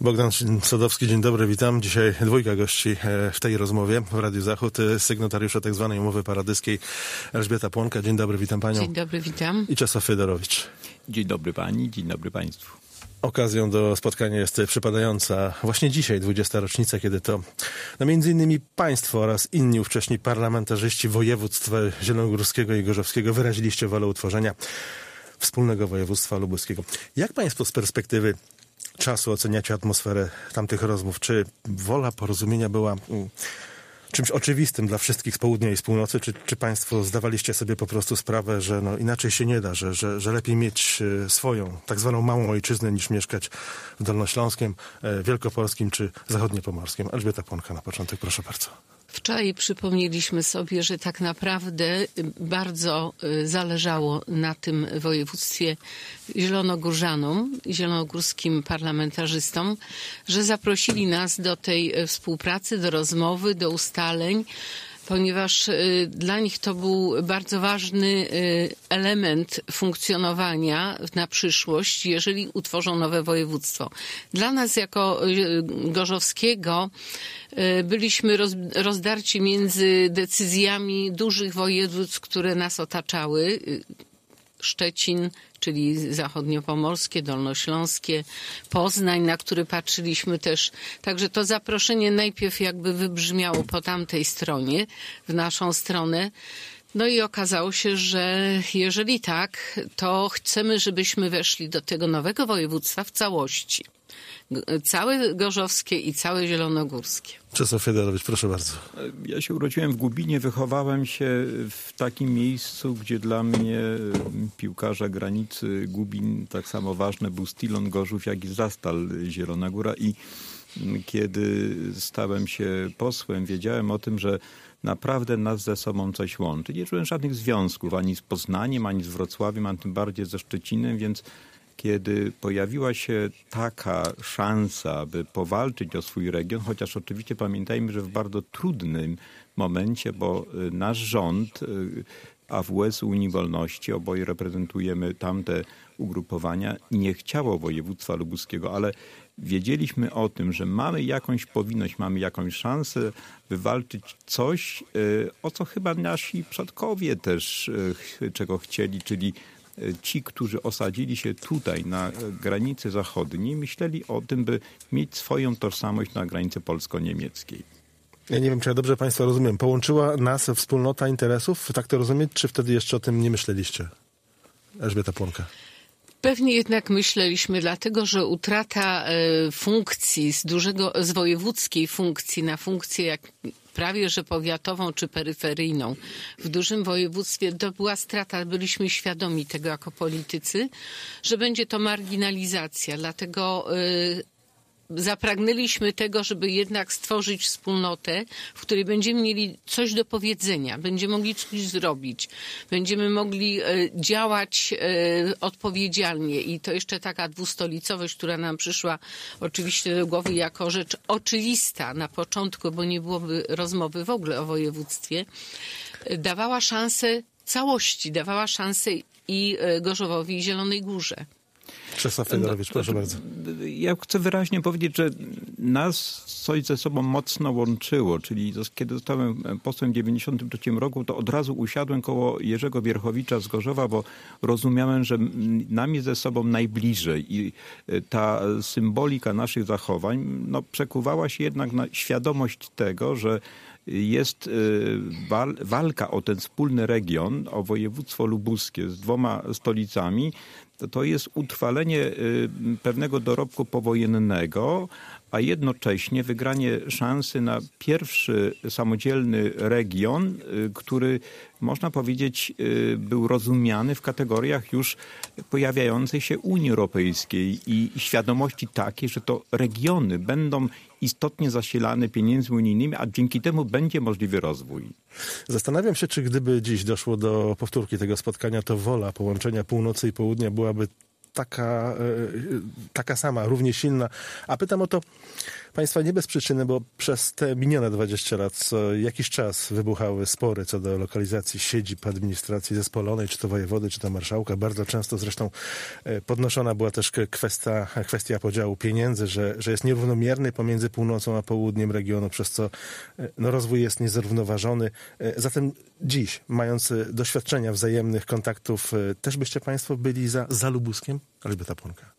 Bogdan Sadowski, dzień dobry, witam. Dzisiaj dwójka gości e, w tej rozmowie w Radiu Zachód, e, sygnatariusze tzw. Tak umowy paradyskiej Elżbieta Płonka. Dzień dobry, witam panią. Dzień dobry, witam. I Czesław Fedorowicz. Dzień dobry pani, dzień dobry państwu. Okazją do spotkania jest przypadająca właśnie dzisiaj, 20. rocznica, kiedy to no między innymi państwo oraz inni ówcześni parlamentarzyści województwa zielonogórskiego i gorzowskiego wyraziliście wolę utworzenia wspólnego województwa lubuskiego. Jak państwo z perspektywy czasu oceniacie atmosferę tamtych rozmów? Czy wola porozumienia była mm, czymś oczywistym dla wszystkich z południa i z północy? Czy, czy Państwo zdawaliście sobie po prostu sprawę, że no inaczej się nie da, że, że, że lepiej mieć e, swoją, tak zwaną małą ojczyznę, niż mieszkać w Dolnośląskiem, e, Wielkopolskim czy Zachodniopomorskim? Elżbieta Płonka na początek, proszę bardzo. Wczoraj przypomnieliśmy sobie, że tak naprawdę bardzo y, zależało na tym województwie zielonogórzanom, zielonogórskim parlamentarzystom, że zaprosili nas do tej y, współpracy, do rozmowy, do ustaleń, ponieważ y, dla nich to był bardzo ważny y, element funkcjonowania na przyszłość, jeżeli utworzą nowe województwo. Dla nas jako y, Gorzowskiego byliśmy rozdarci między decyzjami dużych województw, które nas otaczały. Szczecin, czyli zachodniopomorskie, dolnośląskie, Poznań, na który patrzyliśmy też. Także to zaproszenie najpierw jakby wybrzmiało po tamtej stronie, w naszą stronę. No i okazało się, że jeżeli tak, to chcemy, żebyśmy weszli do tego nowego województwa w całości całe gorzowskie i całe zielonogórskie. Czesław Federowicz, proszę bardzo. Ja się urodziłem w Gubinie, wychowałem się w takim miejscu, gdzie dla mnie piłkarza granicy Gubin tak samo ważny był Stilon Gorzów, jak i Zastal Zielona Góra i kiedy stałem się posłem, wiedziałem o tym, że naprawdę nas ze sobą coś łączy. Nie czułem żadnych związków ani z Poznaniem, ani z Wrocławiem, ani tym bardziej ze Szczecinem, więc kiedy pojawiła się taka szansa, by powalczyć o swój region, chociaż oczywiście pamiętajmy, że w bardzo trudnym momencie, bo y, nasz rząd, y, AWS Unii Wolności, oboje reprezentujemy tamte ugrupowania, nie chciało województwa lubuskiego, ale wiedzieliśmy o tym, że mamy jakąś powinność, mamy jakąś szansę wywalczyć coś, y, o co chyba nasi przodkowie też czego chcieli, czyli ci, którzy osadzili się tutaj na granicy zachodniej, myśleli o tym, by mieć swoją tożsamość na granicy polsko-niemieckiej. Ja nie wiem, czy ja dobrze Państwa rozumiem. Połączyła nas wspólnota interesów, tak to rozumieć, czy wtedy jeszcze o tym nie myśleliście? Elżbieta Płonka. Pewnie jednak myśleliśmy, dlatego że utrata e, funkcji z dużego, z wojewódzkiej funkcji na funkcję jak prawie że powiatową czy peryferyjną w dużym województwie, to była strata. Byliśmy świadomi tego jako politycy, że będzie to marginalizacja. Dlatego y, zapragnęliśmy tego, żeby jednak stworzyć wspólnotę, w której będziemy mieli coś do powiedzenia, będziemy mogli coś zrobić, będziemy mogli e, działać e, odpowiedzialnie i to jeszcze taka dwustolicowość, która nam przyszła oczywiście do głowy jako rzecz oczywista na początku, bo nie byłoby rozmowy w ogóle o województwie, e, dawała szansę całości, dawała szansę i Gorzowowi i Zielonej Górze. Czesław Fedorowicz, proszę no, bardzo. Ja chcę wyraźnie powiedzieć, że nas coś ze sobą mocno łączyło, czyli kiedy zostałem posłem w 1993 roku, to od razu usiadłem koło Jerzego Wierchowicza z Gorzowa, bo rozumiałem, że nam jest ze sobą najbliżej i e, ta symbolika naszych zachowań no, przekuwała się jednak na świadomość tego, że jest e, walka o ten wspólny region, o województwo lubuskie z dwoma stolicami, to, to jest utrwalenie y, pewnego dorobku powojennego, a jednocześnie wygranie szansy na pierwszy samodzielny region, y, który można powiedzieć y, był rozumiany w kategoriach już pojawiającej się Unii Europejskiej i świadomości takiej, że to regiony będą istotnie zasilane pieniędzmi unijnymi, a dzięki temu będzie możliwy rozwój. Zastanawiam się, czy gdyby dziś doszło do powtórki tego spotkania, to wola połączenia północy i południa byłaby taka, e, taka sama, równie silna. A pytam o to, Państwa nie bez przyczyny, bo przez te minione 20 lat co jakiś czas wybuchały spory co do lokalizacji siedzib administracji zespolonej, czy to wojewody, czy to marszałka. Bardzo często zresztą e, podnoszona była też kwestia, kwestia podziału pieniędzy, że, że jest nierównomierny pomiędzy północą a południem regionu, przez co e, no, rozwój jest niezrównoważony. E, zatem dziś, mając doświadczenia wzajemnych kontaktów, też byście Państwo byli za, za Lubuskiem? Elżbieta Płonka.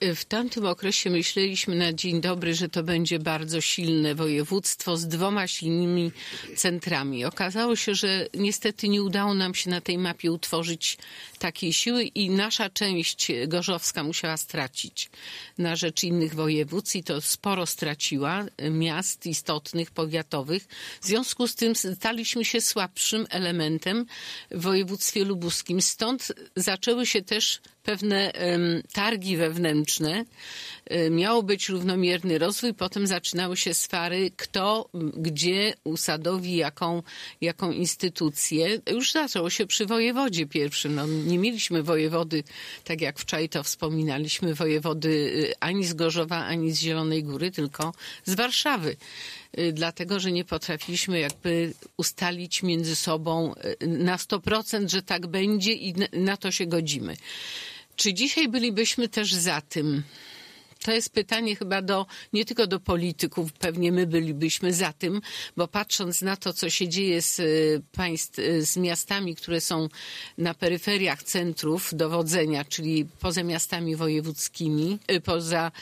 W tamtym okresie myśleliśmy na dzień dobry, że to będzie bardzo silne województwo z dwoma silnymi centrami. Okazało się, że niestety nie udało nam się na tej mapie utworzyć takiej siły i nasza część gorzowska musiała stracić na rzecz innych województw i to sporo straciła miast istotnych, powiatowych. W związku z tym staliśmy się słabszym elementem w województwie lubuskim. Stąd zaczęły się też pewne targi wewnętrzne. Miało być równomierny rozwój, potem zaczynały się swary, kto gdzie usadowi jaką, jaką instytucję. Już zaczęło się przy wojewodzie pierwszym. No, nie mieliśmy wojewody, tak jak wczoraj to wspominaliśmy, wojewody y, ani z Gorzowa, ani z Zielonej Góry, tylko z Warszawy dlatego że nie potrafiliśmy jakby ustalić między sobą y, na 100%, że tak będzie i na to się godzimy. Czy dzisiaj bylibyśmy też za tym? To jest pytanie chyba do, nie tylko do polityków, pewnie my bylibyśmy za tym, bo patrząc na to, co się dzieje z y, państw, y, z miastami, które są na peryferiach centrów dowodzenia, czyli poza miastami wojewódzkimi, y, poza,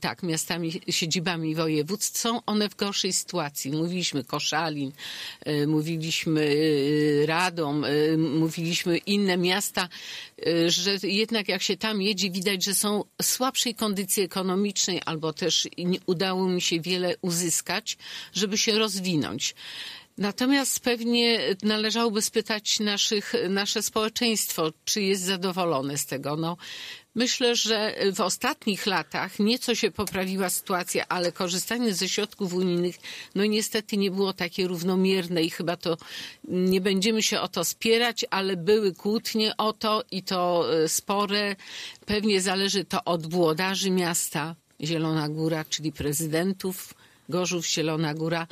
tak, miastami, siedzibami województw, są one w gorszej sytuacji. Mówiliśmy Koszalin, mówiliśmy Radom, mówiliśmy inne miasta, że jednak jak się tam jedzie, widać, że są słabszej kondycji ekonomicznej, albo też nie udało mi się wiele uzyskać, żeby się rozwinąć. Natomiast pewnie należałoby spytać naszych, nasze społeczeństwo, czy jest zadowolone z tego. No, myślę, że w ostatnich latach nieco się poprawiła sytuacja, ale korzystanie ze środków unijnych, no niestety nie było takie równomierne i chyba to nie będziemy się o to spierać, ale były kłótnie o to i to e, spore. Pewnie zależy to od włodarzy miasta Zielona Góra, czyli prezydentów Gorzów, Zielona Góra,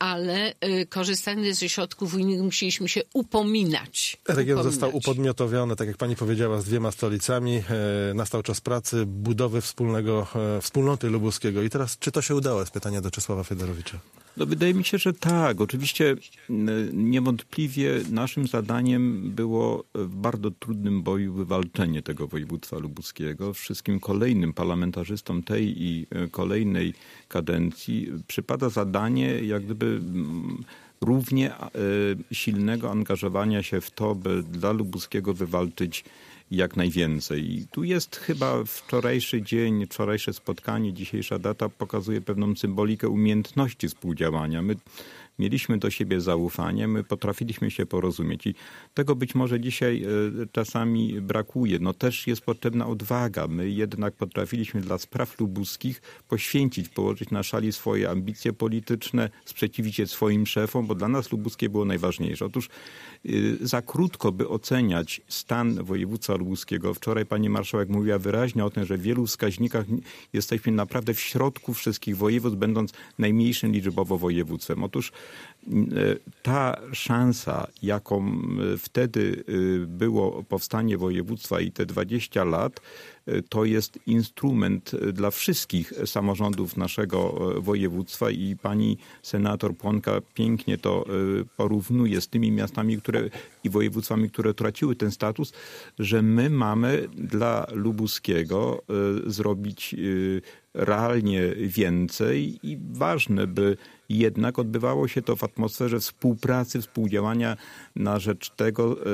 ale y, korzystanie ze środków unijnych musieliśmy się upominać. Region upominać. został upodmiotowiony, tak jak pani powiedziała, z dwiema stolicami. E, nastał czas pracy, budowy wspólnego, e, wspólnoty lubuskiego. I teraz, czy to się udało? Jest pytanie do Czesława Fedorowicza. No wydaje mi się, że tak. Oczywiście niewątpliwie naszym zadaniem było w bardzo trudnym boju wywalczenie tego województwa lubuskiego. Wszystkim kolejnym parlamentarzystom tej i e, kolejnej kadencji przypada zadanie jak gdyby równie e, silnego angażowania się w to, by dla lubuskiego wywalczyć jak najwięcej. I tu jest chyba wczorajszy dzień, wczorajsze spotkanie, dzisiejsza data pokazuje pewną symbolikę umiejętności współdziałania. My mieliśmy do siebie zaufanie, my potrafiliśmy się porozumieć i tego być może dzisiaj e, czasami brakuje. No też jest potrzebna odwaga. My jednak potrafiliśmy dla spraw lubuskich poświęcić, położyć na szali swoje ambicje polityczne, sprzeciwić się swoim szefom, bo dla nas lubuskie było najważniejsze. Otóż y, za krótko, by oceniać stan województwa lubuskiego. Wczoraj pani marszałek mówiła wyraźnie o tym, że w wielu wskaźnikach jesteśmy naprawdę w środku wszystkich województw, będąc najmniejszym liczbowo województwem. Otóż ta szansa, jaką e, wtedy e, było powstanie województwa i te 20 lat, e, to jest instrument dla wszystkich samorządów naszego województwa i pani senator Płonka pięknie to porównuje z tymi miastami które, i województwami, które traciły ten status, że my mamy dla Lubuskiego zrobić realnie więcej i ważne, by jednak odbywało się to w atmosferze współpracy, współdziałania na rzecz tego e,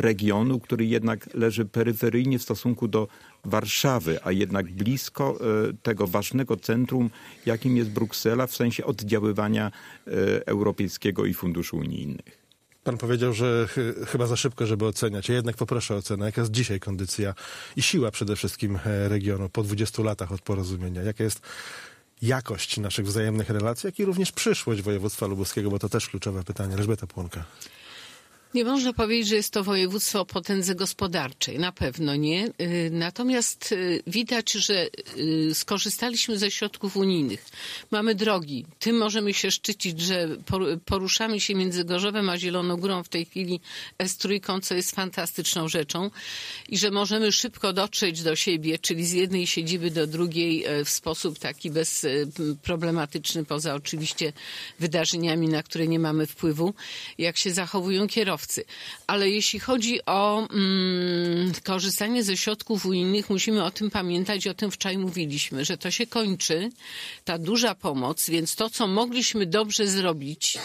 regionu, który jednak leży peryferyjnie w stosunku do Warszawy, a jednak blisko e, tego ważnego centrum, jakim jest Bruksela w sensie oddziaływania e, europejskiego i funduszy unijnych. Pan powiedział, że ch chyba za szybko, żeby oceniać. Ja jednak poproszę o ocenę. Jaka jest dzisiaj kondycja i siła przede wszystkim regionu po 20 latach od porozumienia? Jaka jest jakość naszych wzajemnych relacji, jak i również przyszłość województwa lubuskiego, bo to też kluczowe pytanie. Elżbieta Płonka. Nie można powiedzieć, że jest to województwo o potędze gospodarczej. Na pewno nie. Y, natomiast y, widać, że y, skorzystaliśmy ze środków unijnych. Mamy drogi. Tym możemy się szczycić, że poruszamy się między Gorzowem a Zielonogórą w tej chwili S3, co jest fantastyczną rzeczą. I że możemy szybko dotrzeć do siebie, czyli z jednej siedziby do drugiej w sposób taki bezproblematyczny, poza oczywiście wydarzeniami, na które nie mamy wpływu, jak się zachowują kierowcy Ale jeśli chodzi o mm, korzystanie ze środków unijnych, musimy o tym pamiętać, o tym wczoraj mówiliśmy, że to się kończy, ta duża pomoc, więc to, co mogliśmy dobrze zrobić,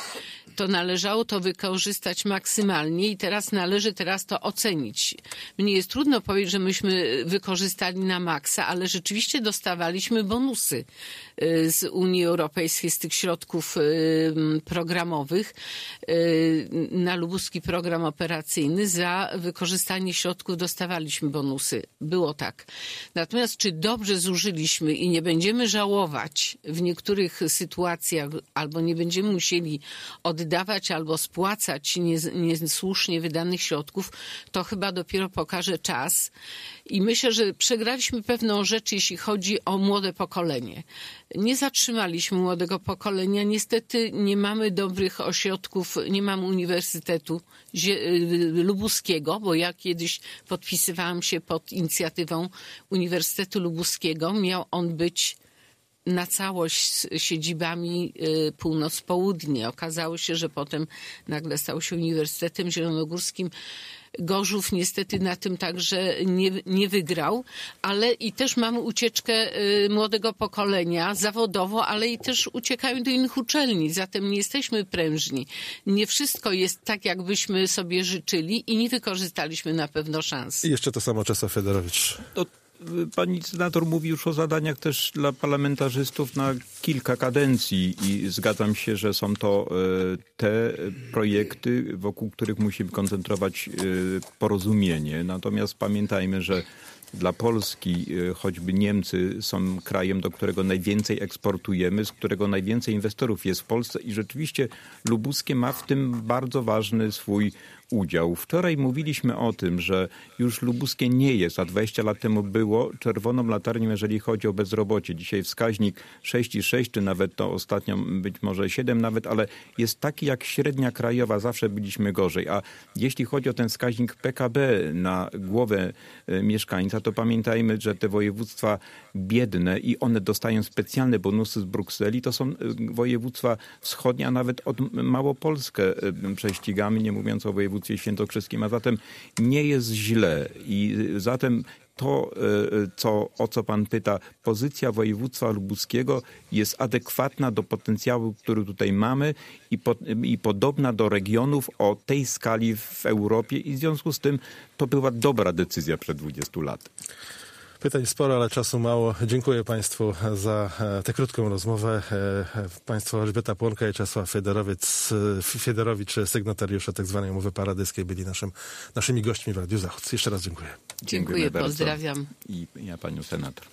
to należało to wykorzystać maksymalnie i teraz należy teraz to ocenić. Mnie jest trudno powiedzieć, że myśmy wykorzystali na maksa, ale rzeczywiście dostawaliśmy bonusy y, z Unii Europejskiej, z tych środków y, programowych y, na lubuski program operacyjny. Za wykorzystanie środków dostawaliśmy bonusy. Było tak. Natomiast czy dobrze zużyliśmy i nie będziemy żałować w niektórych sytuacjach albo nie będziemy musieli oddać wydawać albo spłacać niesłusznie wydanych środków, to chyba dopiero pokaże czas. I myślę, że przegraliśmy pewną rzecz, jeśli chodzi o młode pokolenie. Nie zatrzymaliśmy młodego pokolenia. Niestety nie mamy dobrych ośrodków, nie mamy Uniwersytetu y, Lubuskiego, bo ja kiedyś podpisywałam się pod inicjatywą Uniwersytetu Lubuskiego. Miał on być na całość z siedzibami y, północ-południe. Okazało się, że potem nagle stał się Uniwersytetem Zielonogórskim. Gorzów niestety na tym także nie, nie wygrał, ale i też mamy ucieczkę y, młodego pokolenia zawodowo, ale i też uciekają do innych uczelni. Zatem nie jesteśmy prężni. Nie wszystko jest tak, jakbyśmy sobie życzyli i nie wykorzystaliśmy na pewno szans. I jeszcze to samo Czesław Federowicz. To Pani senator mówi już o zadaniach też dla parlamentarzystów na kilka kadencji i zgadzam się, że są to e, te projekty, wokół których musimy koncentrować e, porozumienie. Natomiast pamiętajmy, że dla Polski e, choćby Niemcy są krajem, do którego najwięcej eksportujemy, z którego najwięcej inwestorów jest w Polsce i rzeczywiście Lubuskie ma w tym bardzo ważny swój udział. Wczoraj mówiliśmy o tym, że już Lubuskie nie jest, a 20 lat temu było czerwoną latarnią, jeżeli chodzi o bezrobocie. Dzisiaj wskaźnik 6,6, czy nawet to ostatnio być może 7 nawet, ale jest taki jak średnia krajowa, zawsze byliśmy gorzej. A jeśli chodzi o ten wskaźnik PKB na głowę e, mieszkańca, to pamiętajmy, że te województwa biedne i one dostają specjalne bonusy z Brukseli, to są e, województwa wschodnie, a nawet od Małopolskę e, prześcigamy, nie mówiąc o województwie województwie świętokrzyskim, a zatem nie jest źle i zatem to, e, co, o co pan pyta, pozycja województwa lubuskiego jest adekwatna do potencjału, który tutaj mamy i, po, i podobna do regionów o tej skali w Europie i w związku z tym to była dobra decyzja przed 20 lat. Pytań sporo, ale czasu mało. Dziękuję Państwu za e, tę krótką rozmowę. E, państwo Elżbieta Płonka i Czesław Federowiec, Federowicz, sygnatariusze tzw. Tak umowy paradyskiej, byli naszym, naszymi gośćmi w Radiu Zachód. Jeszcze raz dziękuję. Dziękuję, dziękuję pozdrawiam. I ja panią senator.